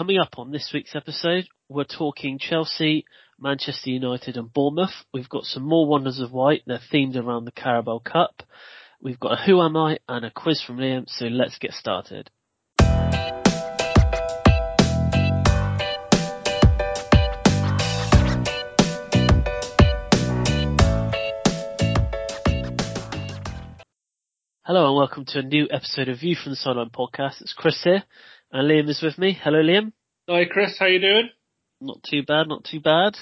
coming up on this week's episode, we're talking Chelsea, Manchester United and Bournemouth. We've got some more Wonders of White. They're themed around the Carabao Cup. We've got a Who Am I and a quiz from Liam, so let's get started. Hello and welcome to a new episode of View from the Sideline podcast. It's Chris here and Liam is with me. Hello Liam. Hi Chris, how you doing? Not too bad, not too bad.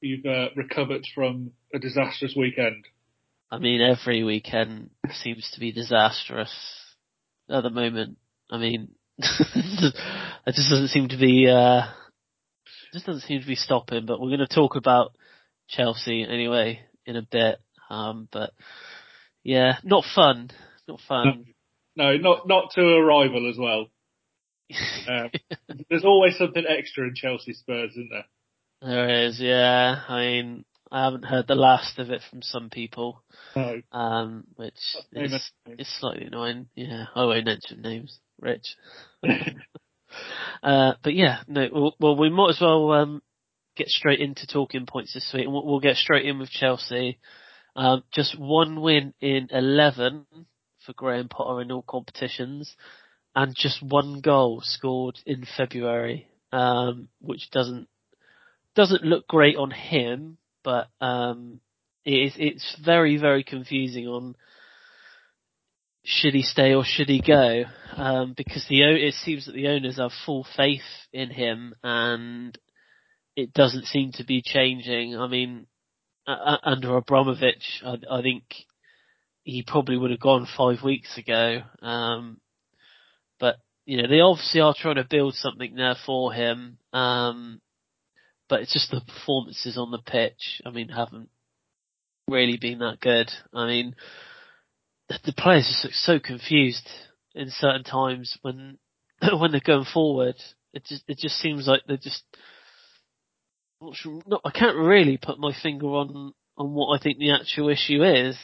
You've uh, recovered from a disastrous weekend. I mean, every weekend seems to be disastrous at the moment. I mean, it just doesn't seem to be, uh, just doesn't seem to be stopping, but we're going to talk about Chelsea anyway in a bit. Um, but yeah, not fun. Not fun. No, not not to a rival as well. Um, there's always something extra in Chelsea Spurs, isn't there? There is, yeah. I mean, I haven't heard the last of it from some people. No. Um, which is, is slightly annoying. Yeah, I won't mention names. Rich. uh, but yeah, no, well, well, we might as well, um, get straight into talking points this week and we'll, we'll get straight in with Chelsea. Um, just one win in 11 for Graham Potter in all competitions and just one goal scored in February, um, which doesn't, doesn't look great on him, but, um, it is, it's very, very confusing on should he stay or should he go? Um, because the, it seems that the owners have full faith in him and it doesn't seem to be changing. I mean, uh, under Abramovich, I, I, think he probably would have gone five weeks ago. Um, but you know, they obviously are trying to build something there for him. Um, but it's just the performances on the pitch. I mean, haven't really been that good. I mean, the, the players just look so confused in certain times when when they're going forward. It just it just seems like they're just not, I can't really put my finger on on what I think the actual issue is.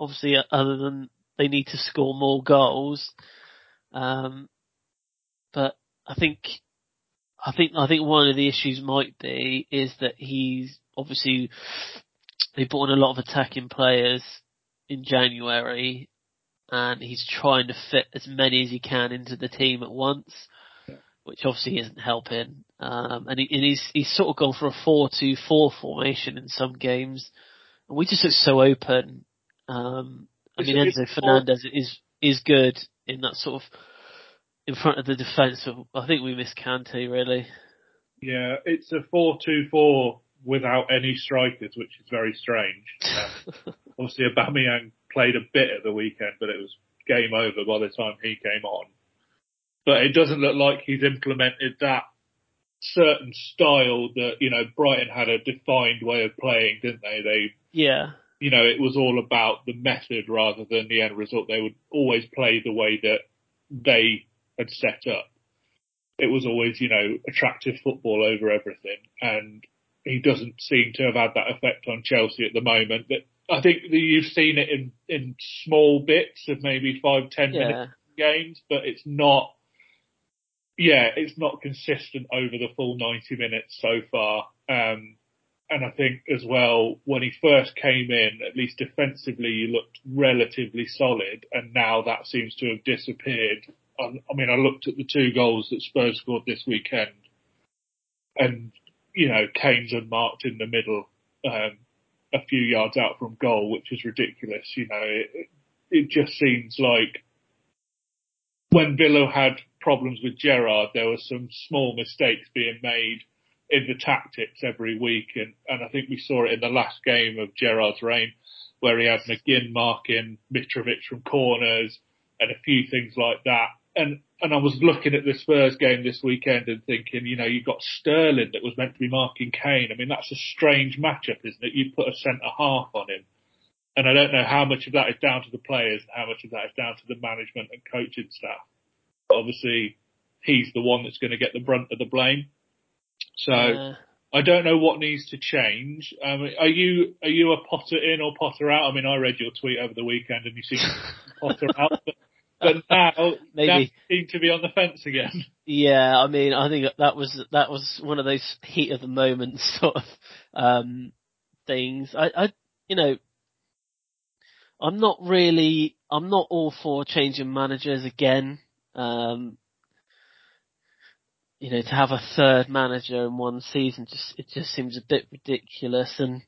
Obviously, other than they need to score more goals. Um, but I think, I think, I think one of the issues might be is that he's obviously they brought in a lot of attacking players in January, and he's trying to fit as many as he can into the team at once which obviously isn't helping. Um, and, he, and he's he's sort of gone for a four-two-four formation in some games, and we just look so open. Um, I mean, Enzo Fernandez is is good in that sort of in front of the defence. I think we miss Kante really. Yeah, it's a four-two-four without any strikers, which is very strange. Um, obviously, Aubameyang played a bit at the weekend, but it was game over by the time he came on but it doesn't look like he's implemented that certain style that, you know, Brighton had a defined way of playing, didn't they? They, yeah, you know, it was all about the method rather than the end result. They would always play the way that they had set up. It was always, you know, attractive football over everything. And he doesn't seem to have had that effect on Chelsea at the moment. But I think you've seen it in, in small bits of maybe five, ten yeah. minute games, but it's not yeah, it's not consistent over the full 90 minutes so far. Um, and I think as well, when he first came in, at least defensively, he looked relatively solid, and now that seems to have disappeared. I, I mean, I looked at the two goals that Spurs scored this weekend, and you know, Kane's unmarked in the middle, um, a few yards out from goal, which is ridiculous. You know, it, it just seems like when Villa had problems with Gerrard, there were some small mistakes being made in the tactics every week. And, and I think we saw it in the last game of Gerrard's reign where he had McGinn marking Mitrovic from corners and a few things like that. And, and I was looking at the Spurs game this weekend and thinking, you know, you've got Sterling that was meant to be marking Kane. I mean, that's a strange matchup, isn't it? You put a centre half on him. And I don't know how much of that is down to the players and how much of that is down to the management and coaching staff obviously he's the one that's going to get the brunt of the blame. So I don't know what needs to change. Um, are you are you a Potter in or Potter out? I mean, I read your tweet over the weekend and you seem Potter out. But but now, Maybe. now you seem to be on the fence again. Yeah, I mean, I think that was that was one of those heat of the moment sort of um, things. I, I, you know, I'm not really, I'm not all for changing managers again. Um, you know, to have a third manager in one season just it just seems a bit ridiculous and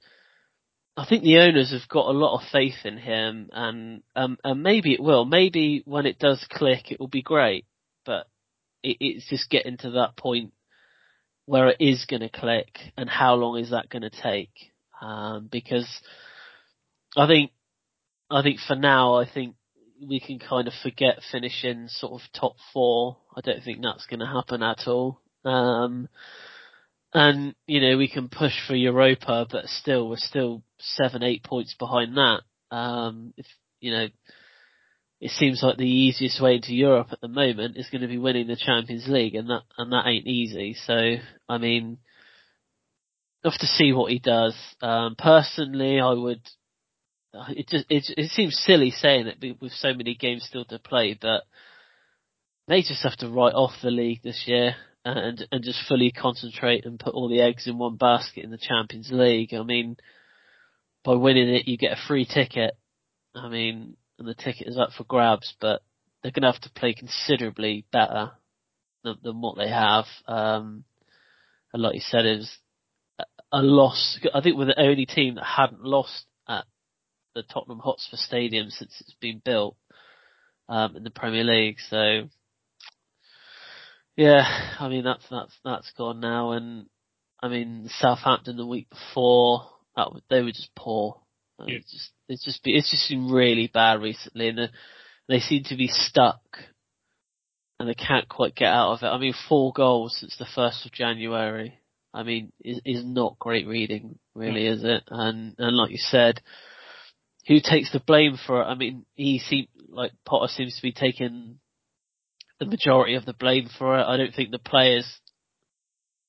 I think the owners have got a lot of faith in him and um and maybe it will. Maybe when it does click it will be great. But it, it's just getting to that point where it is gonna click and how long is that gonna take? Um because I think I think for now I think we can kind of forget finishing sort of top four. I don't think that's going to happen at all. Um, and you know we can push for Europa, but still we're still seven, eight points behind that. Um, if you know, it seems like the easiest way into Europe at the moment is going to be winning the Champions League, and that and that ain't easy. So I mean, have to see what he does. Um, personally, I would it just it, it seems silly saying it with so many games still to play, but they just have to write off the league this year and and just fully concentrate and put all the eggs in one basket in the Champions League. I mean, by winning it, you get a free ticket. I mean, and the ticket is up for grabs, but they're going to have to play considerably better than, than what they have. Um, and like you said, it was a loss. I think we're the only team that hadn't lost the Tottenham Hotspur Stadium since it's been built um, in the Premier League. So yeah, I mean that's that's that's gone now, and I mean Southampton the week before that they were just poor. Yeah. It's just it's just it's just been really bad recently, and they seem to be stuck, and they can't quite get out of it. I mean, four goals since the first of January. I mean, is is not great reading, really, yeah. is it? And and like you said, who takes the blame for it? I mean, he seems like Potter seems to be taking the majority of the blame for it. I don't think the players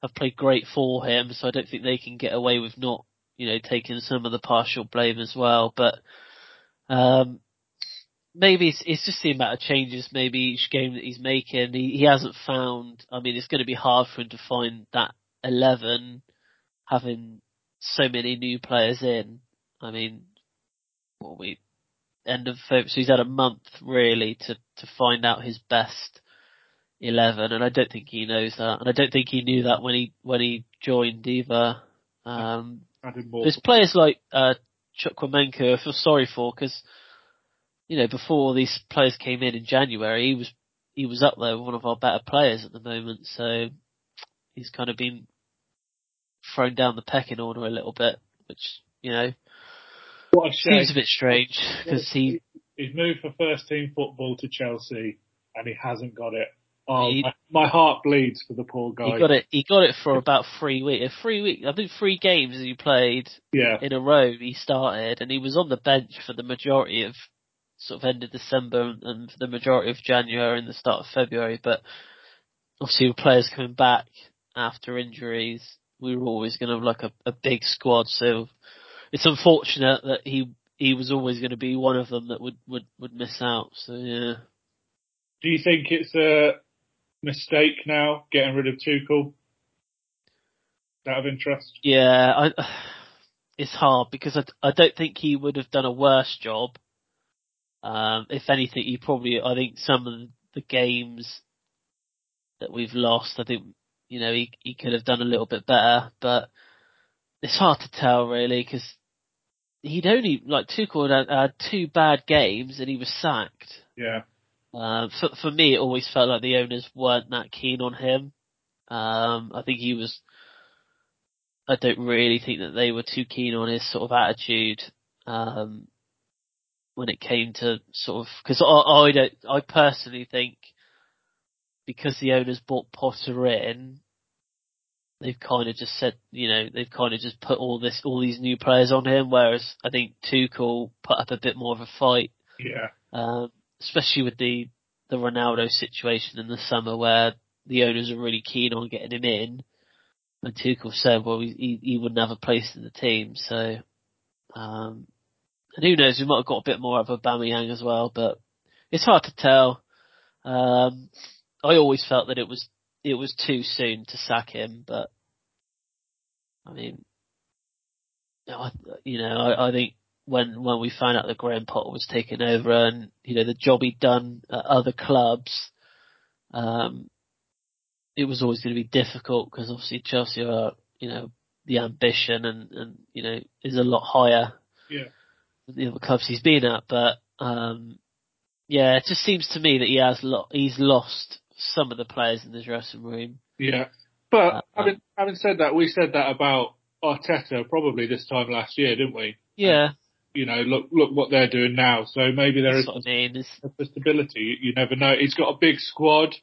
have played great for him, so I don't think they can get away with not, you know, taking some of the partial blame as well. But um, maybe it's, it's just the amount of changes. Maybe each game that he's making, he, he hasn't found. I mean, it's going to be hard for him to find that eleven, having so many new players in. I mean, what we end of February, so he's had a month really to to find out his best eleven, and I don't think he knows that, and I don't think he knew that when he when he joined either. Um, there's players like uh, I feel sorry for because you know before these players came in in January, he was he was up there with one of our better players at the moment, so he's kind of been thrown down the pecking order a little bit, which you know what a shame. Seems a bit strange because he he's moved for first team football to Chelsea and he hasn't got it. Oh, he, my, my, heart bleeds for the poor guy. He got it. He got it for about three weeks. Three weeks. I think three games he played yeah. in a row. He started and he was on the bench for the majority of sort of end of December and for the majority of January and the start of February. But obviously, with players coming back after injuries, we were always going to have like a, a big squad. So it's unfortunate that he he was always going to be one of them that would would would miss out. So yeah. Do you think it's a mistake now getting rid of Tuchel? Out of interest. Yeah, I, it's hard because I I don't think he would have done a worse job. Um, if anything, he probably I think some of the games that we've lost, I think you know he he could have done a little bit better, but it's hard to tell really because he'd only like Tuchel had, had two bad games and he was sacked. Yeah. Uh, for for me, it always felt like the owners weren't that keen on him. Um, I think he was. I don't really think that they were too keen on his sort of attitude. Um, when it came to sort of, because I, I don't, I personally think because the owners bought Potter in, they've kind of just said, you know, they've kind of just put all this, all these new players on him, whereas I think Tuchel put up a bit more of a fight. Yeah. Um, especially with the, the Ronaldo situation in the summer where the owners are really keen on getting him in. And Tuchel said, well, he, he wouldn't have a place in the team, so, um, and who knows, we might have got a bit more of a Aubameyang as well, but it's hard to tell. Um, I always felt that it was it was too soon to sack him, but I mean, I, you know, I, I think when when we found out that Graham Potter was taking over and you know the job he'd done at other clubs, um, it was always going to be difficult because obviously Chelsea are you know the ambition and and you know is a lot higher Yeah. than the other clubs he's been at, but um, yeah, it just seems to me that he has lo- he's lost some of the players in the dressing room. Yeah. But Uh, having having said that, we said that about Arteta probably this time last year, didn't we? Yeah, You know, look look what they're doing now. So maybe there that's is I mean. It's, some stability. You, never know. He's got a big squad.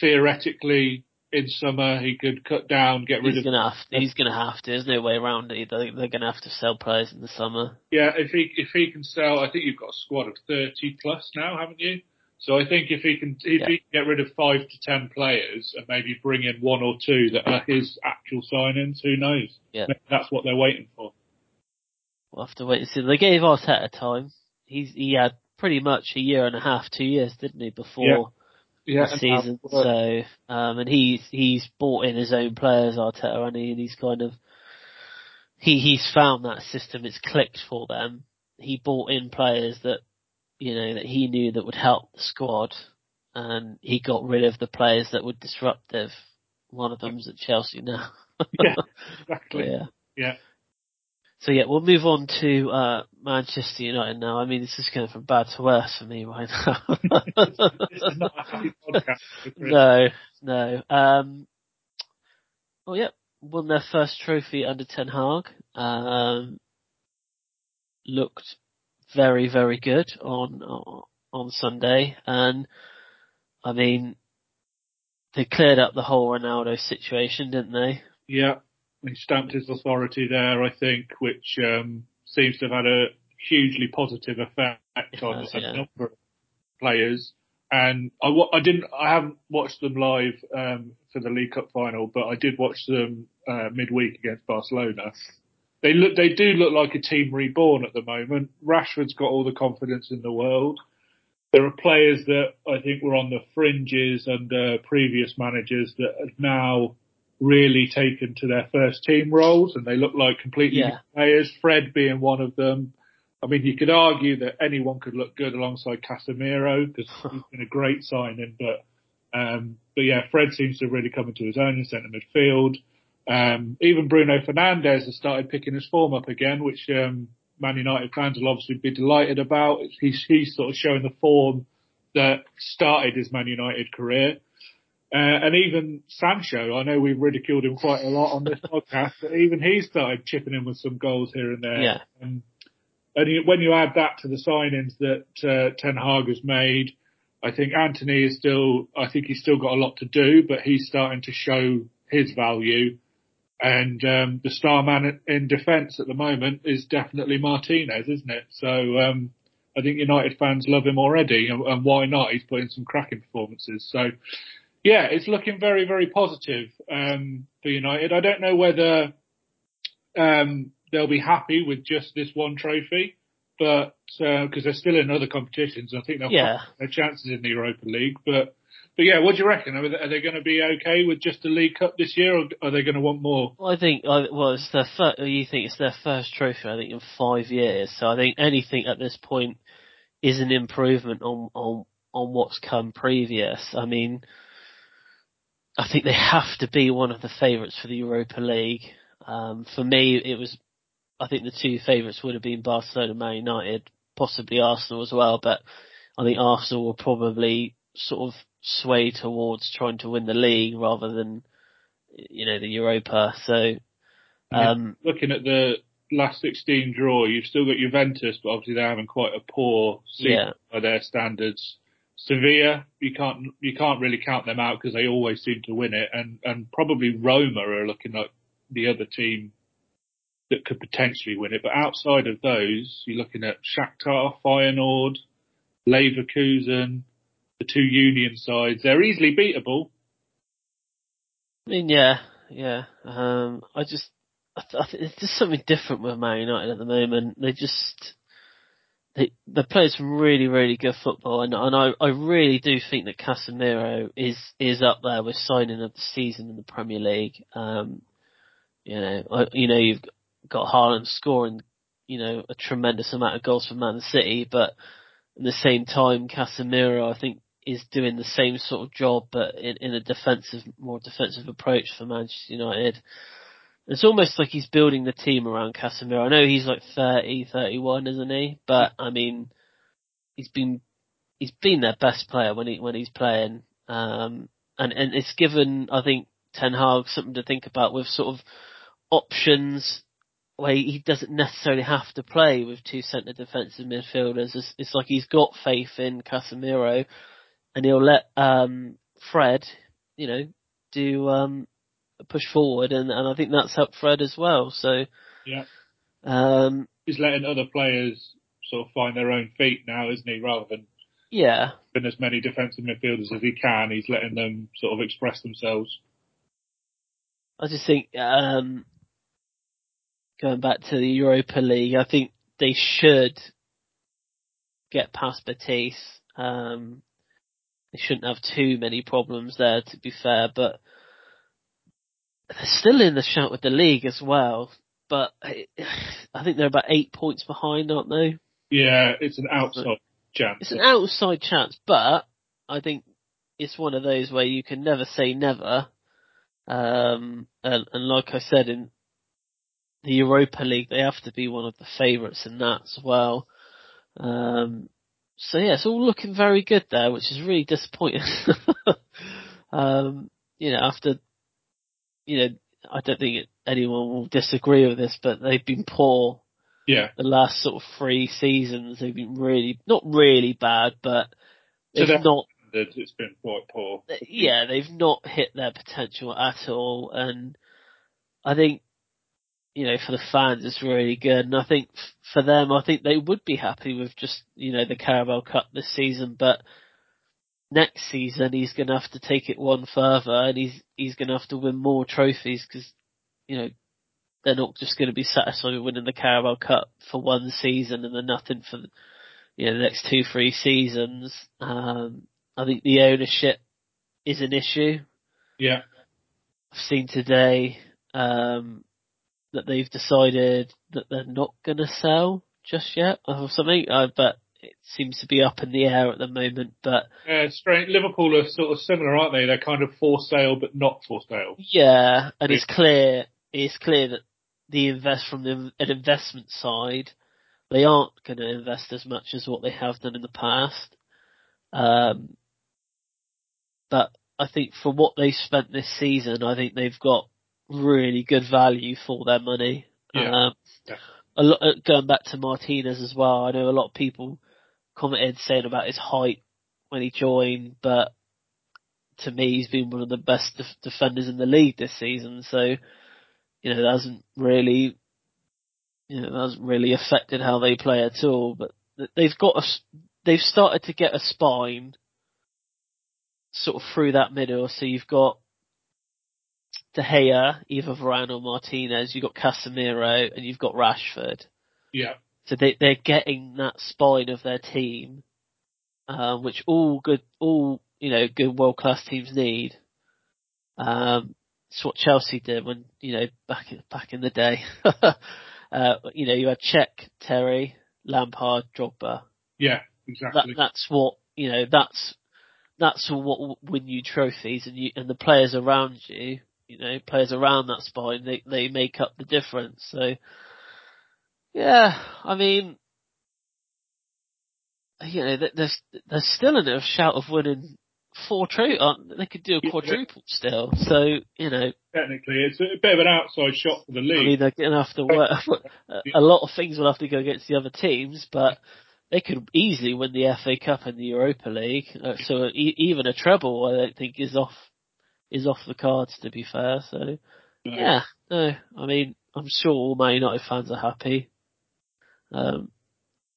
Theoretically, in summer he could cut down, get rid he's of. gonna have to, he's gonna have to. There's no way around it. They're, they're gonna have to sell players in the summer. Yeah, if he if he can sell, I think you've got a squad of thirty plus now, haven't you? So I think if he can if Yeah. he can get rid of five to ten players and maybe bring in one or two that are his actual signings, who knows? Yeah. Maybe that's what they're waiting for. We'll have to wait and see. They gave Arteta time. He's he had pretty much a year and a half, two years, didn't he, before Yeah, the season? So, um, and he's he's bought in his own players, Arteta, and, he, and he's kind of he he's found that system. It's clicked for them. He bought in players that you know that he knew that would help the squad, and he got rid of the players that were disruptive. One of them's at Chelsea now. yeah, exactly. yeah. Yeah. So yeah, we'll move on to uh, Manchester United now. I mean, this is going from bad to worse for me right now. This is not a happy podcast. No, no. Um, well, yeah, won their first trophy under Ten Hag. Um, looked very, very good on on Sunday, and I mean, they cleared up the whole Ronaldo situation, didn't they? Yeah, he stamped his authority there, I think, which um, seems to have had a hugely positive effect It on has, a yeah. number of players. And I, I didn't, I haven't watched them live um, for the League Cup final, but I did watch them uh, midweek against Barcelona. They look, they do look like a team reborn at the moment. Rashford's got all the confidence in the world. There are players that I think were on the fringes under previous managers that have now really taken to their first team roles and they look like completely Yeah. new players. Fred being one of them. I mean, you could argue that anyone could look good alongside Casemiro because he's been a great signing, but um, but yeah, Fred seems to have really come into his own in centre midfield. Um, even Bruno Fernandes has started picking his form up again, which um, Man United fans will obviously be delighted about. He's he's sort of showing the form that started his Man United career. Uh, and even Sancho, I know we've ridiculed him quite a lot on this podcast, but even he started chipping in with some goals here and there. Yeah. Um, and you, when you add that to the signings that uh, Ten Hag has made, I think Antony is still, I think he's still got a lot to do, but he's starting to show his value. And um, the star man in defence at the moment is definitely Martinez, isn't it? So um, I think United fans love him already, and, and why not? He's put in some cracking performances. So yeah, it's looking very, very positive um, for United. I don't know whether um, they'll be happy with just this one trophy, but because they're still in other competitions, I think they'll Yeah. have their chances in the Europa League. But but yeah, what do you reckon? Are they, going to be okay with just the League Cup this year, or are they going to want more? Well, I think, well, it's their first, you think it's their first trophy, I think, in five years. So I think anything at this point is an improvement on, on, on what's come previous. I mean, I think they have to be one of the favourites for the Europa League. Um, for me, it was, I think the two favourites would have been Barcelona, Man United, possibly Arsenal as well, but I think Arsenal will probably sort of sway towards trying to win the league rather than, you know, the Europa. So, um, Looking at the last 16 draw, you've still got Juventus, but obviously they're having quite a poor season Yeah. by their standards. Sevilla, you can't you can't really count them out because they always seem to win it, and and probably Roma are looking like the other team that could potentially win it. But outside of those, you're looking at Shakhtar, Feyenoord, Leverkusen, the two Union sides. They're easily beatable. I mean, yeah, yeah. Um, I just, I, th- I think there's just something different with Man United at the moment. They just, they, they play some really, really good football, and, and I, I really do think that Casemiro is is up there with signing of the season in the Premier League. Um, you know, I, you know, you've got Haaland scoring, you know, a tremendous amount of goals for Man City, but at the same time, Casemiro, I think, is doing the same sort of job, but in, in a defensive, more defensive approach for Manchester United. It's almost like he's building the team around Casemiro. I know he's like 30, 31, isn't he? But I mean, he's been he's been their best player when he when he's playing. Um, and and it's given I think Ten Hag something to think about with sort of options where he doesn't necessarily have to play with two centre defensive midfielders. It's, it's like he's got faith in Casemiro, and he'll let um, Fred, you know, do um, push forward, and, and I think that's helped Fred as well. So yeah, um, he's letting other players sort of find their own feet now, isn't he? Rather than yeah, been as many defensive midfielders as he can, he's letting them sort of express themselves. I just think um, going back to the Europa League, I think they should get past Betis. Um, they shouldn't have too many problems there, to be fair, but they're still in the shout with the league as well. But I think they're about eight points behind, aren't they? Yeah, it's an outside chance. It's an outside chance, but I think it's one of those where you can never say never. Um, and, and like I said in the Europa League, they have to be one of the favourites in that as well. Um, so yeah, it's all looking very good there, which is really disappointing. um, you know, after you know, I don't think anyone will disagree with this, but they've been poor. Yeah. The last sort of three seasons, they've been really, not really bad, but they've so not. It's been quite poor. Yeah, they've not hit their potential at all, and I think, you know, for the fans, it's really good, and I think for them, I think they would be happy with just, you know, the Carabao Cup this season, but next season he's going to have to take it one further and he's he's going to have to win more trophies because you know they're not just going to be satisfied with winning the Carabao Cup for one season and then nothing for you know the next two three seasons. Um, I think the ownership is an issue. Yeah, I've seen today um, that they've decided that they're not going to sell just yet or something. Uh, but it seems to be up in the air at the moment, but yeah, strange. Liverpool are sort of similar, aren't they? They're kind of for sale, but not for sale. Yeah, and it's clear it's clear that the invest from the, an investment side, they aren't going to invest as much as what they have done in the past. Um, but I think for what they spent this season, I think they've got really good value for their money. Yeah. Um, a lot, going back to Martinez as well, I know a lot of people commented saying about his height when he joined, but to me, he's been one of the best def- defenders in the league this season. So, you know, that hasn't really, you know, that hasn't really affected how they play at all. But they've got a, they've started to get a spine sort of through that middle. So you've got De Gea, either Varane or Martinez. You've got Casemiro, and you've got Rashford. Yeah. So they they're getting that spine of their team, um, which all good, all you know, good world class teams need. Um, it's what Chelsea did when you know back back in the day. uh, you know, you had Cech, Terry, Lampard, Drogba. Yeah, exactly. That, that's what you know. That's that's what will win you trophies, and you and the players around you. You know, players around that spine, they they make up the difference. So yeah, I mean, you know, there's there's still a shout of winning four trophies. They could do a quadruple still. So you know, technically, it's a bit of an outside shot for the league. I mean, they're going to have to work. a lot of things will have to go against the other teams, but they could easily win the FA Cup and the Europa League. Uh, so even a treble, I don't think is off is off the cards. To be fair, so yeah, no, I mean, I'm sure all Man United fans are happy. Um,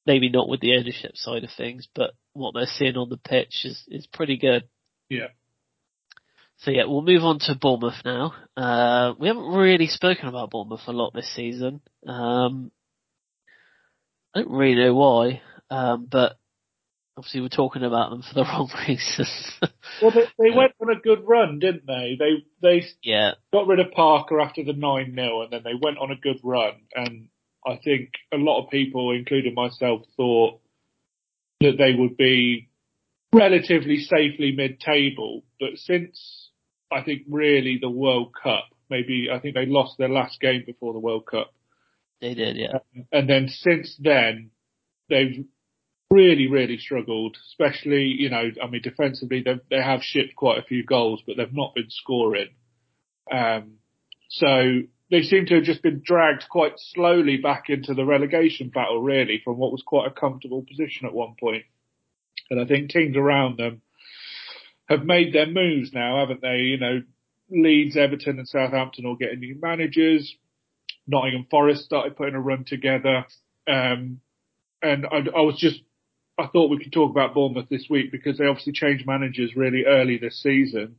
maybe not with the ownership side of things, but what they're seeing on the pitch is, is pretty good. Yeah. So yeah, we'll move on to Bournemouth now. Uh, we haven't really spoken about Bournemouth a lot this season. Um, I don't really know why. Um, but obviously we're talking about them for the wrong reasons. well, they, they went on a good run, didn't they? They they yeah got rid of Parker after the nine 0 and then they went on a good run. And I think a lot of people, including myself, thought that they would be relatively safely mid-table. But since I think really the World Cup, maybe I think they lost their last game before the World Cup. They did, yeah. And then since then, they've really, really struggled, especially, you know, I mean, defensively, they have shipped quite a few goals, but they've not been scoring. Um, so they seem to have just been dragged quite slowly back into the relegation battle, really, from what was quite a comfortable position at one point. And I think teams around them have made their moves now, haven't they? You know, Leeds, Everton and Southampton all getting new managers. Nottingham Forest started putting a run together. Um, and I, I was just I thought we could talk about Bournemouth this week because they obviously changed managers really early this season.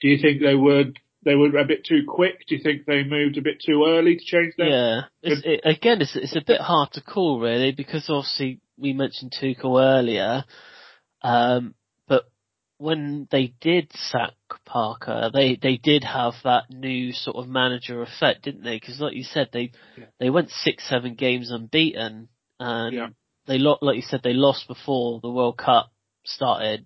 Do you think they would they were a bit too quick? Do you think they moved a bit too early to change them? Yeah, it's, it, again, it's it's a bit hard to call really because obviously we mentioned Tuchel earlier, um, but when they did sack Parker, they they did have that new sort of manager effect, didn't they? Because like you said, they yeah. they went six seven games unbeaten, and yeah they lo- like you said, they lost before the World Cup started,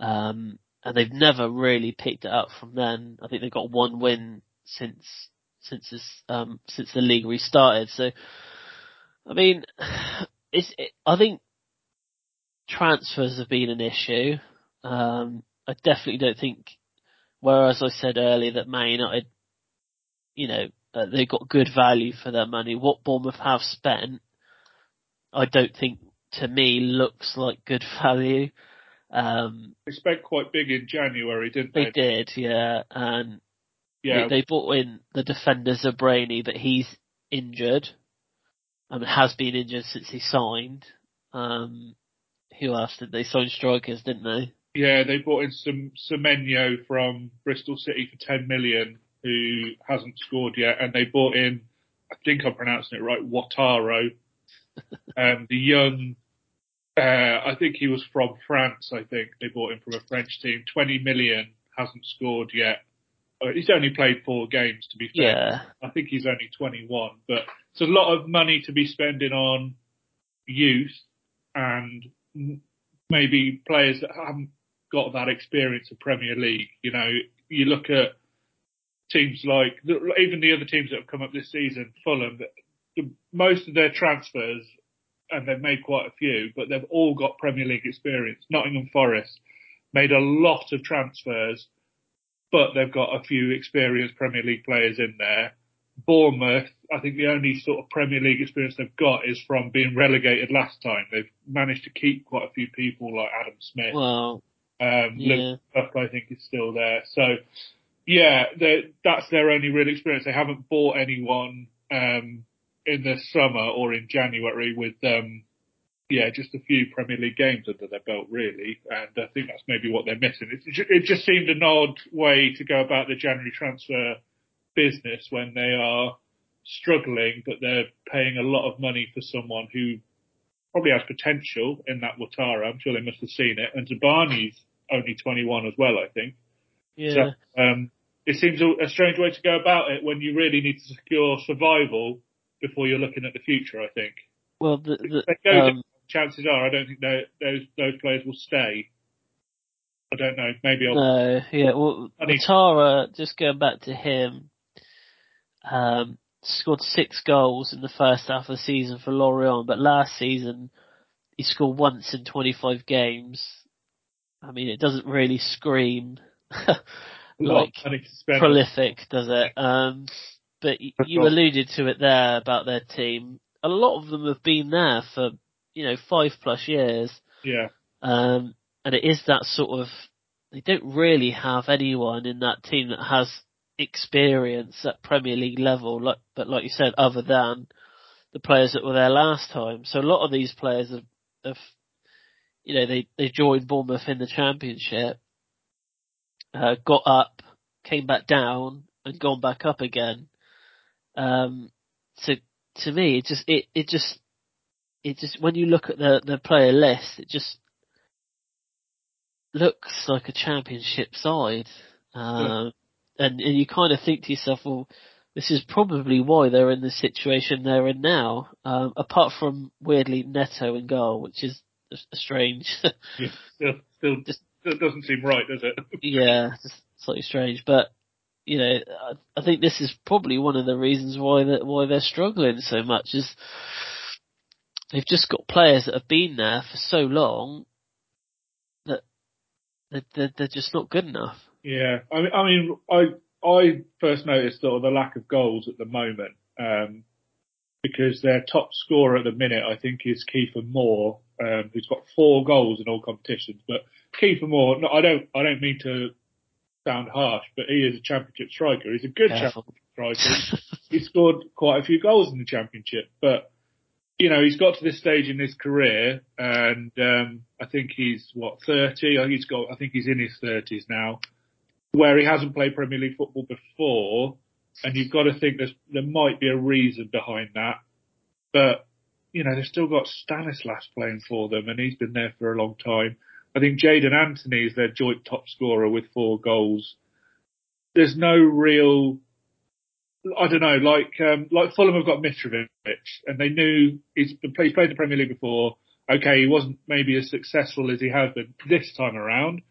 um, and they've never really picked it up from then. I think they've got one win since since this um, since the league restarted. So, I mean, it's it, I think transfers have been an issue. Um, I definitely don't think. Whereas I said earlier that Man United, you know, uh, they got good value for their money. What Bournemouth have spent I don't think to me looks like good value. Um, they spent quite big in January, didn't they? They did, yeah, and yeah, they, brought in the defender Zabarnyi, but he's injured. Um, has been injured since he signed. Um, who else did they sign strikers, didn't they? Yeah, they brought in some Semenyo from Bristol City for 10 million, who hasn't scored yet, and they brought in, I think I'm pronouncing it right, Ouattara, um, the young, uh, I think he was from France. I think they bought him from a French team. Twenty million, hasn't scored yet. Uh, he's only played four games, to be fair. Yeah. I think he's only 21, but it's a lot of money to be spending on youth and maybe players that haven't got that experience of Premier League. You know, you look at teams like even the other teams that have come up this season, Fulham most of their transfers, and they've made quite a few, but they've all got Premier League experience. Nottingham Forest made a lot of transfers, but they've got a few experienced Premier League players in there. Bournemouth, I think the only sort of Premier League experience they've got is from being relegated last time. They've managed to keep quite a few people like Adam Smith. Well, um, yeah. Puck, I think is still there. So, yeah, that's their only real experience. They haven't bought anyone um, in the summer or in January with, um, yeah, just a few Premier League games under their belt, really. And I think that's maybe what they're missing. It, it just seemed an odd way to go about the January transfer business when they are struggling, but they're paying a lot of money for someone who probably has potential in that Ouattara. I'm sure they must have seen it. And Zabarnyi's only 21 as well, I think. Yeah. So, um, it seems a, a strange way to go about it when you really need to secure survival before you're looking at the future. I think. Well, the, the um, chances are I don't think those those players will stay. I don't know. Maybe I'll. No, yeah. Well, Tara, just going back to him, um, scored six goals in the first half of the season for Lorient, but last season he scored once in 25 games. I mean, it doesn't really scream like prolific, does it? Um, but you alluded to it there about their team. A lot of them have been there for, you know, five plus years. Yeah. Um, and it is that sort of, they don't really have anyone in that team that has experience at Premier League level, like, but like you said, other than the players that were there last time. So a lot of these players have, have you know, they, they joined Bournemouth in the championship, uh, got up, came back down, and gone back up again. Um, so to me, it just it it just it just when you look at the the player list, it just looks like a championship side, uh, and and you kind of think to yourself, well, this is probably why they're in the situation they're in now. Um, apart from weirdly Neto and goal, which is strange. yeah, still, still, just, still doesn't seem right, does it? yeah, just slightly strange, but you know, I, I think this is probably one of the reasons why that why they're struggling so much is they've just got players that have been there for so long that they're, they're, just not good enough. Yeah, I mean, I mean, I I first noticed sort of the lack of goals at the moment um, because their top scorer at the minute, I think, is Kiefer Moore, um, who's got four goals in all competitions. But Kiefer Moore, no, I don't, I don't mean to sound harsh, but he is a championship striker. He's a good Careful. championship striker. he scored quite a few goals in the championship, but you know, he's got to this stage in his career, and um, I think he's what thirty. He's got, I think he's in his thirties now, where he hasn't played Premier League football before, and you've got to think there might be a reason behind that. But you know, they've still got Stanislas playing for them, and he's been there for a long time. I think Jaidon Anthony is their joint top scorer with four goals. There's no real, I don't know, like um, like Fulham have got Mitrovic, and they knew he's, he's played the Premier League before. Okay, he wasn't maybe as successful as he has been this time around,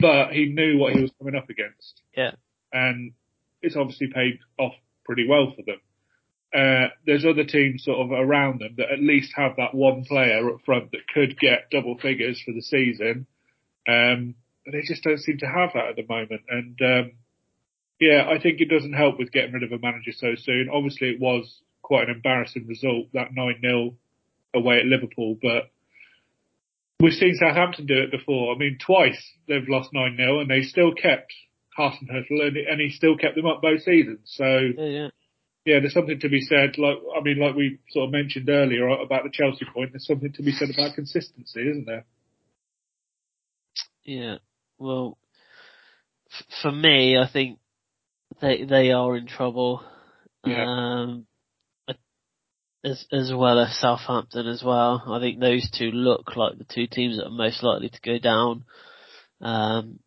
but he knew what he was coming up against. Yeah, and it's obviously paid off pretty well for them. Uh, there's other teams sort of around them that at least have that one player up front that could get double figures for the season. Um, but they just don't seem to have that at the moment. And, um, yeah, I think it doesn't help with getting rid of a manager so soon. Obviously it was quite an embarrassing result, that 9-0 away at Liverpool, but we've seen Southampton do it before. I mean, twice they've lost 9-0 and they still kept Hasenhüttl and, and he still kept them up both seasons. So, yeah, yeah yeah, there's something to be said. Like, I mean, like we sort of mentioned earlier about the Chelsea point, there's something to be said about consistency, isn't there? Yeah. Well, f- for me, I think they they are in trouble. Yeah. Um, as as well as Southampton as well. I think those two look like the two teams that are most likely to go down. Um,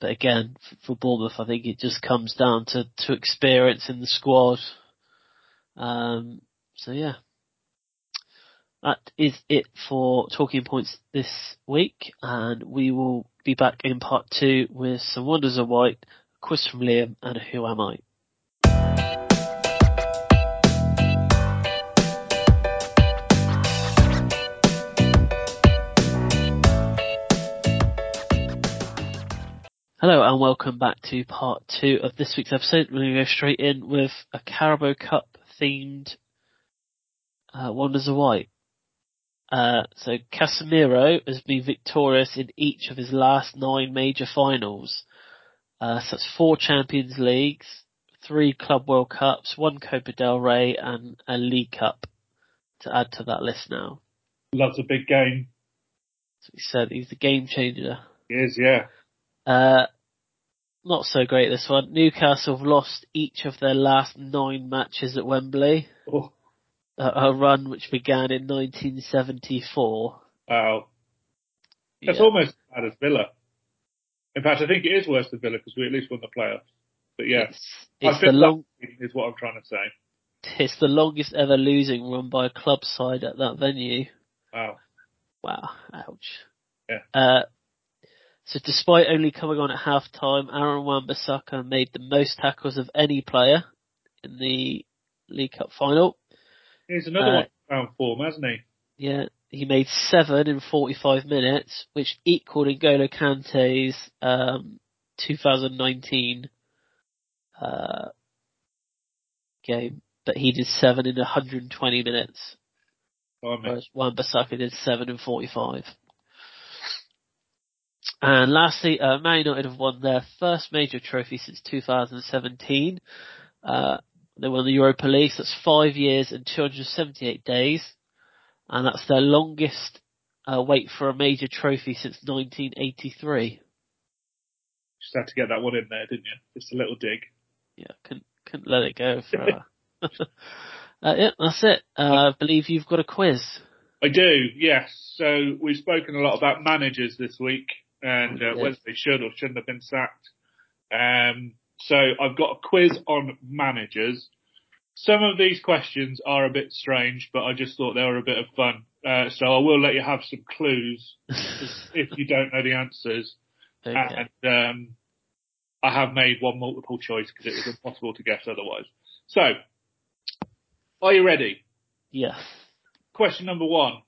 but again, for Bournemouth, I think it just comes down to, to experience in the squad. Um, so yeah. That is it for talking points this week, and we will be back in part two with some Wonders of White, a quiz from Liam, and Who Am I? Hello and welcome back to part two of this week's episode. We're going to go straight in with a Carabao Cup themed uh, Wonders of White. Uh, so Casemiro has been victorious in each of his last nine major finals. Uh, so that's four Champions Leagues, three Club World Cups, one Copa del Rey and a League Cup to add to that list now. Loves a big game. So he said he's the game changer. He is, yeah. Uh, not so great this one. Newcastle have lost each of their last nine matches at Wembley. Oh. A, a, run which began in 1974. Wow. That's yeah. almost as bad as Villa. In fact, I think it is worse than Villa because we at least won the playoffs. But yeah, it's, it's the long, is what I'm trying to say. It's the longest ever losing run by a club side at that venue. Wow. Wow. Ouch. Yeah. Uh, so despite only coming on at half time, Aaron Wan-Bissaka made the most tackles of any player in the League Cup final. He's another uh, one found form, hasn't he? Yeah, he made seven in 45 minutes, which equaled N'Golo Kante's um, 2019 uh, game, but he did seven in 120 minutes. Oh, whereas Wan-Bissaka did seven in 45. And lastly, uh, Man United have won their first major trophy since 2017. Uh, they won the Europa League. So that's five years and 278 days, and that's their longest uh, wait for a major trophy since 1983. Just had to get that one in there, didn't you? Just a little dig. Yeah, couldn't couldn't let it go for. uh, yeah, that's it. Uh, I believe you've got a quiz. I do, yes. So we've spoken a lot about managers this week and uh, whether they should or shouldn't have been sacked. Um, so I've got a quiz on managers. Some of these questions are a bit strange, but I just thought they were a bit of fun. Uh, so I will let you have some clues if you don't know the answers. okay. And um, I have made one multiple choice because it was impossible to guess otherwise. So, are you ready? Yes. Question number one.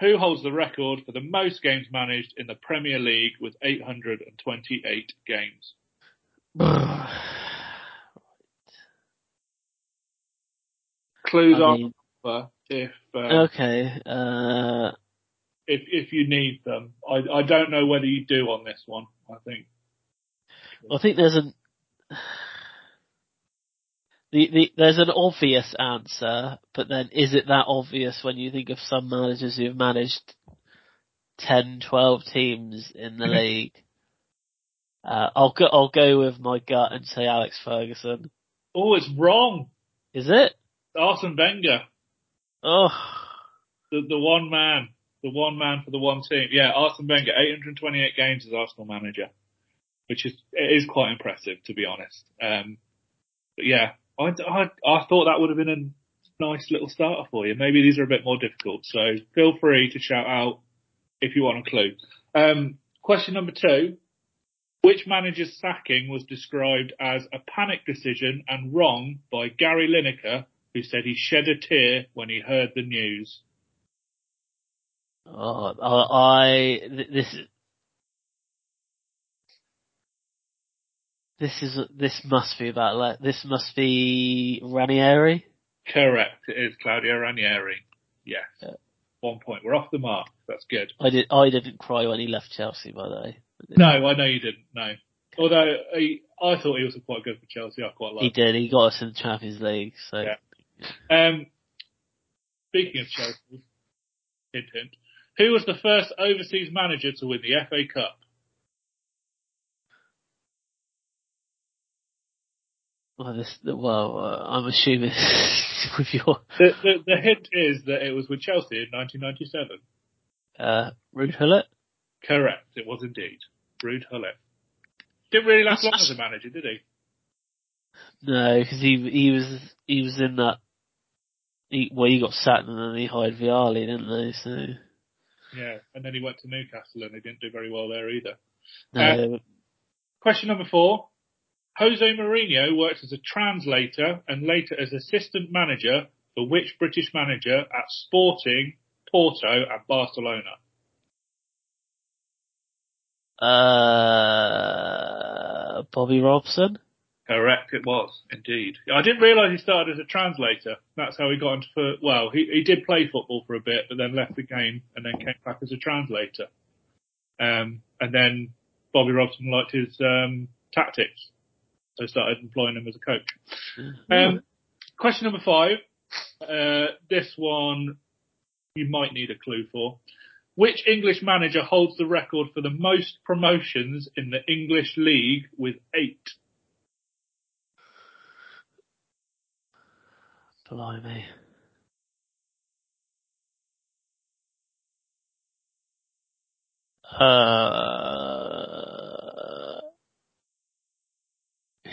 Who holds the record for the most games managed in the Premier League with 828 games? Clues I mean, offer if, uh, okay. Uh, if if you need them. I I don't know whether you do on this one. I think I think there's an the, the there's an obvious answer, but then is it that obvious when you think of some managers who've managed 10, 12 teams in the league? Uh, I'll go I'll go with my gut and say Alex Ferguson. oh it's wrong. Is it? Arsene Wenger, Oh, the the one man, the one man for the one team. Yeah, Arsene Wenger, 828 games as Arsenal manager, which is it is quite impressive to be honest. Um, but yeah, I, I I thought that would have been a nice little starter for you. Maybe these are a bit more difficult, so feel free to shout out if you want a clue. Um, question number two. Which manager's sacking was described as a panic decision and wrong by Gary Lineker, who said he shed a tear when he heard the news? oh I, I this this is this must be about like this must be Ranieri. Correct. It is Claudio Ranieri. Yes. Yeah. One point. We're off the mark. That's good. I did I didn't cry when he left Chelsea by the way. No, I know you didn't. No. Although he, I thought he was quite good for Chelsea. I quite like. He did. He got us in the Champions League. So Yeah. Um, speaking of Chelsea, hint hint. Who was the first overseas manager to win the FA Cup? Well, this well uh, I'm assuming with your The, the, the hint is that it was with Chelsea in 1997. uh, Gullit. Correct. It was indeed. Ruud Gullit. Didn't really last long as a manager, did he? No, because he he was he was in that. He, well, he got sacked and then he hired Vialli, didn't they? So Yeah. And then he went to Newcastle and he didn't do very well there either. no, Question number four. Jose Mourinho worked as a translator and later as assistant manager for which British manager at Sporting, Porto and Barcelona? uh, Bobby Robson. Correct, it was indeed. I didn't realise he started as a translator. That's how he got into. foot- Well, he he did play football for a bit, but then left the game and then came back as a translator. Um, and then Bobby Robson liked his um, tactics, so started employing him as a coach. Um, question number five. Uh, this one you might need a clue for. Which English manager holds the record for the most promotions in the English League with eight? Blimey. Uh,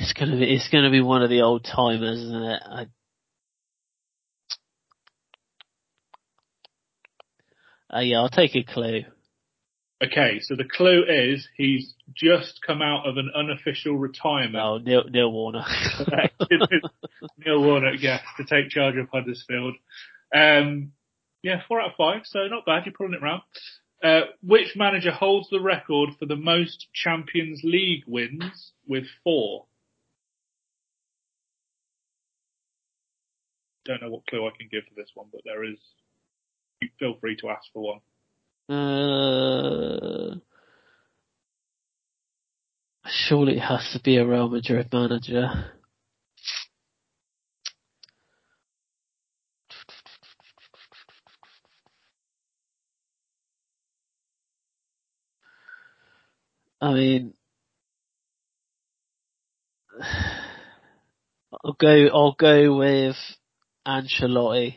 it's gonna be it's gonna be one of the old timers, isn't it? I, uh, yeah, I'll take a clue. Okay, so the clue is he's just come out of an unofficial retirement. Oh, Neil, Neil Warner. Neil Warnock, yes, to take charge of Huddersfield. Um, yeah, four out of five, so not bad. You're pulling it round. Uh, which manager holds the record for the most Champions League wins with four? Don't know what clue I can give for this one, but there is. Feel free to ask for one. Uh, surely it has to be a Real Madrid manager. I mean, I'll go. I'll go with Ancelotti.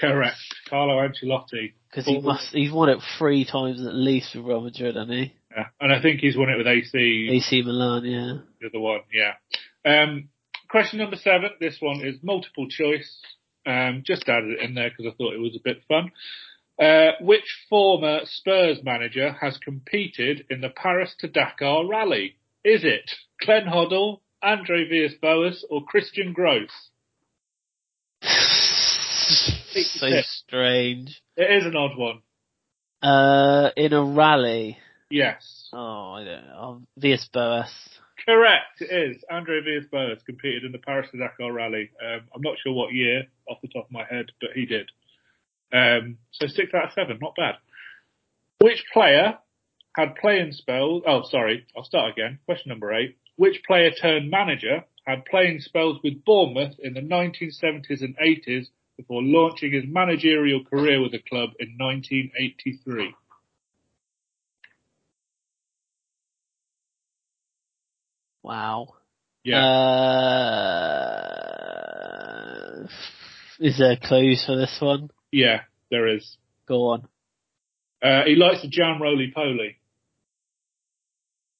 Correct. Carlo Ancelotti. Because he must, he's won it three times at least with Real Madrid, hasn't he? Yeah. And I think he's won it with AC. AC Milan, yeah. The other one, yeah. Um, question number seven. This one is multiple choice. Um, just added it in there because I thought it was a bit fun. Uh, which former Spurs manager has competed in the Paris to Dakar rally? Is it Glenn Hoddle, Andre Villas-Boas or Christian Gross? so strange. It is an odd one. Uh, in a rally. Yes. Oh, I don't know. Villas-Boas. Correct, it is. Andre Villas-Boas competed in the Paris to Dakar rally. Um, I'm not sure what year off the top of my head, but he did. Um, so six out of seven, not bad. Which player had playing spells? Oh, sorry, I'll start again. Question number eight. Which player turned manager had playing spells with Bournemouth in the 1970s and 80s before launching his managerial career with the club in 1983? Wow. Yeah. Uh, is there clues for this one? yeah, there is. Go on. Uh, he likes to jam roly poly.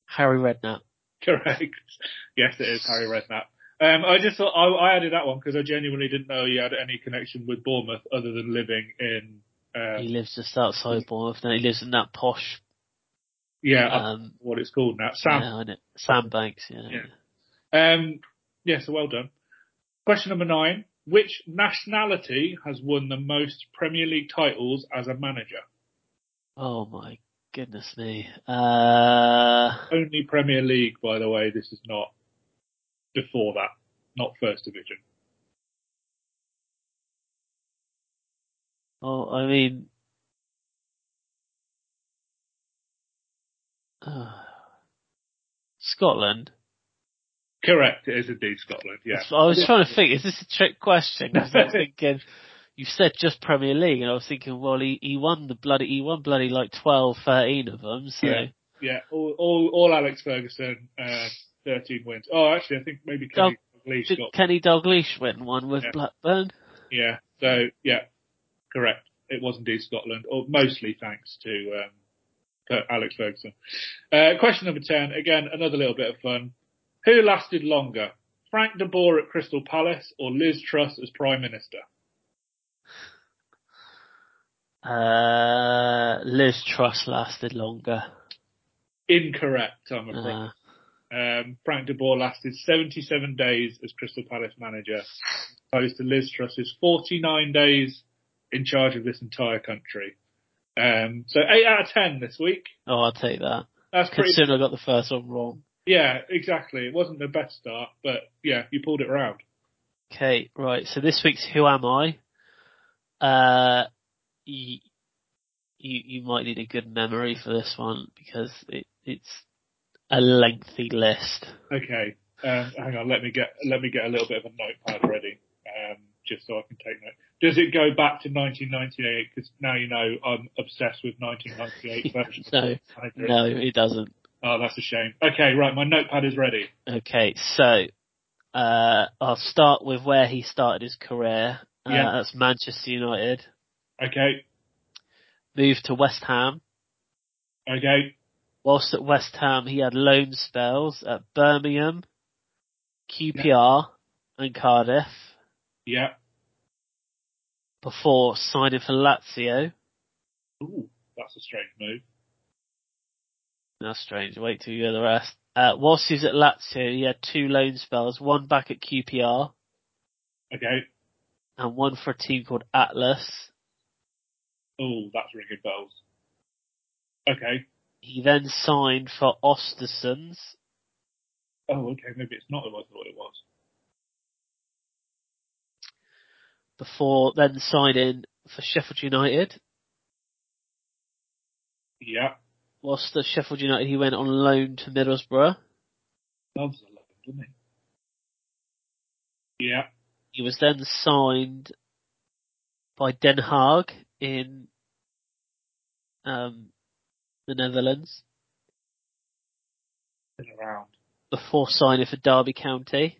Harry Redknapp. Correct. Yes, it is Harry Redknapp. Um, I just thought I, I added that one because I genuinely didn't know he had any connection with Bournemouth other than living in. Um, He lives just outside Bournemouth. He lives in that posh, yeah, um, what it's called now. Sam. yeah. Sandbanks, yeah. Yeah. Um, yeah, so well done. Question number nine. Which nationality has won the most Premier League titles as a manager? Oh my goodness me. Uh, Only Premier League, by the way. This is not before that, not First Division. oh, I mean, uh, Scotland. Correct. It is indeed Scotland. Yeah. I was trying to think, is this a trick question? I was thinking, you said just Premier League, and I was thinking, well, he, he won the bloody, he won bloody like 12, 13 of them, so. Yeah. Yeah. All, all, all Alex Ferguson, uh, 13 wins. Oh, actually, I think maybe Kenny Dalglish Did got, Kenny Dalglish win one with Yeah. Blackburn? yeah. So, yeah, correct. It was indeed Scotland, or mostly thanks to, um, Alex Ferguson. Uh, question number 10. Again, another little bit of fun. Who lasted longer? Frank de Boer at Crystal Palace or Liz Truss as Prime Minister? Uh, Liz Truss lasted longer. Incorrect, I'm afraid. Uh, Um, Frank de Boer lasted 77 days as Crystal Palace manager, opposed to Liz Truss's 49 days in charge of this entire country. Um, so 8 out of 10 this week. oh, I'll take that. That's pretty, Considering I got the first one wrong. yeah, exactly. It wasn't the best start, but yeah, you pulled it around. Okay, right. So this week's Who Am I? Uh, you, you, you might need a good memory for this one because it, it's a lengthy list. Okay, um, hang on, let me get, let me get a little bit of a notepad ready, um, just so I can take note. Does it go back to 1998? Because now you know I'm obsessed with 1998 versions. No, No, it doesn't. Oh, that's a shame. Okay, right, my notepad is ready. Okay, so, uh, I'll start with where he started his career. Uh, Yeah. That's Manchester United. Okay, Moved to West Ham. okay, Whilst at West Ham, he had loan spells at Birmingham, QPR, and Cardiff yeah. before signing for Lazio. Ooh, that's a strange move. That's strange. Wait till you hear the rest. Uh, whilst he was at Lazio, he had two loan spells, one back at QPR Okay. and one for a team called Atlas. Ooh, that's ringing bells. Okay. He then signed for Ostersunds Oh, okay, maybe it's not what I thought it was. before then signing for Sheffield United. Yeah. Whilst at Sheffield United, he went on loan to Middlesbrough. Loves a loan, doesn't he? Yeah. He was then signed by Den Haag in um, the Netherlands Been around. before signing for Derby County.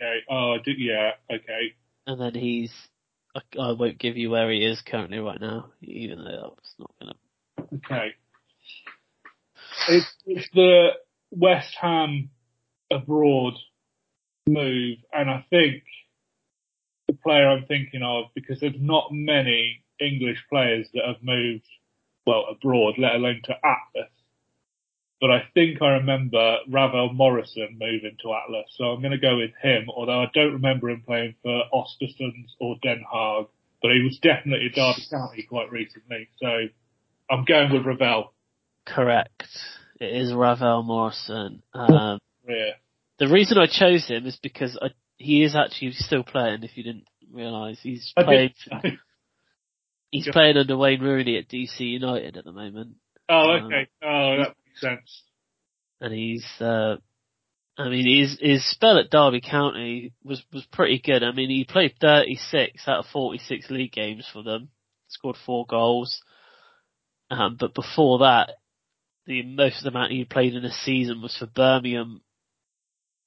Okay. Oh, I did, yeah, okay. and then he's. I, I won't give you where he is currently right now, even though that's not gonna. Okay. It's, it's the West Ham abroad move, and I think the player I'm thinking of, because there's not many English players that have moved, well, abroad, let alone to Atlas. But I think I remember Ravel Morrison moving to Atlas, so I'm going to go with him, although I don't remember him playing for Ostersunds or Den Haag, but he was definitely at Derby County quite recently, so I'm going with Ravel. Correct. It is Ravel Morrison. Um, Yeah. the reason I chose him is because I, he is actually still playing. If you didn't realise, he's I did- He's playing under Wayne Rooney at DC United at the moment, oh, okay. Oh, that makes sense. and he's. Uh, I mean, his his spell at Derby County was was pretty good. I mean, he played 36 out of 46 league games for them, scored four goals. Um, but before that, the most amount he played in a season was for Birmingham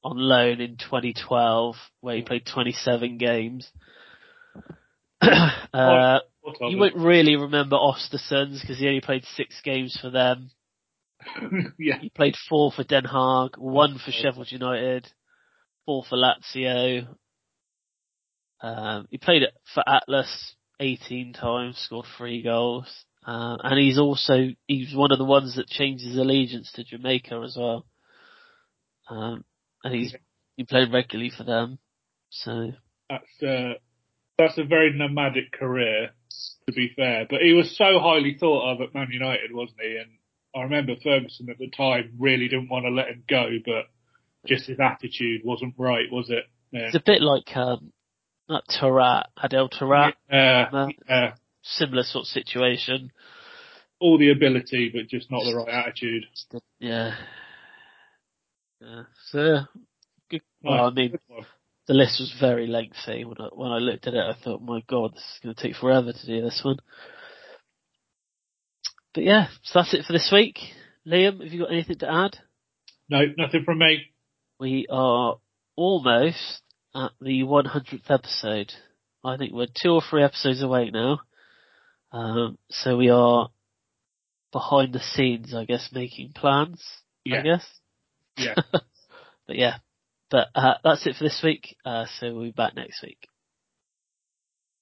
on loan in 2012, where he played 27 games. uh, you won't really remember Ostersunds because he only played six games for them. yeah. He played four for Den Haag, one for Sheffield United, four for Lazio. Um, he played it for Atlas 18 times, scored three goals. Uh, and he's also, he's one of the ones that changed his allegiance to Jamaica as well. Um, and he's, he played regularly for them. So, That's uh, that's a very nomadic career, to be fair. But he was so highly thought of at Man United, wasn't he? And I remember Ferguson at the time really didn't want to let him go, but just his attitude wasn't right, was it? Yeah. it's a bit like, um, not Taarabt, Adel Taarabt, Yeah, yeah. similar sort of situation. all the ability, but just not the right attitude. Yeah. Yeah. So, good. Well, I mean, the list was very lengthy. When I when I looked at it, I thought, my God, this is going to take forever to do this one. But yeah, so that's it for this week. Liam, have you got anything to add? no, nothing from me. We are almost at the 100th episode. I think we're two or three episodes away now. Um, so we are behind the scenes, I guess, making plans. I guess. Yeah. But yeah, but uh, that's it for this week. Uh, so we'll be back next week.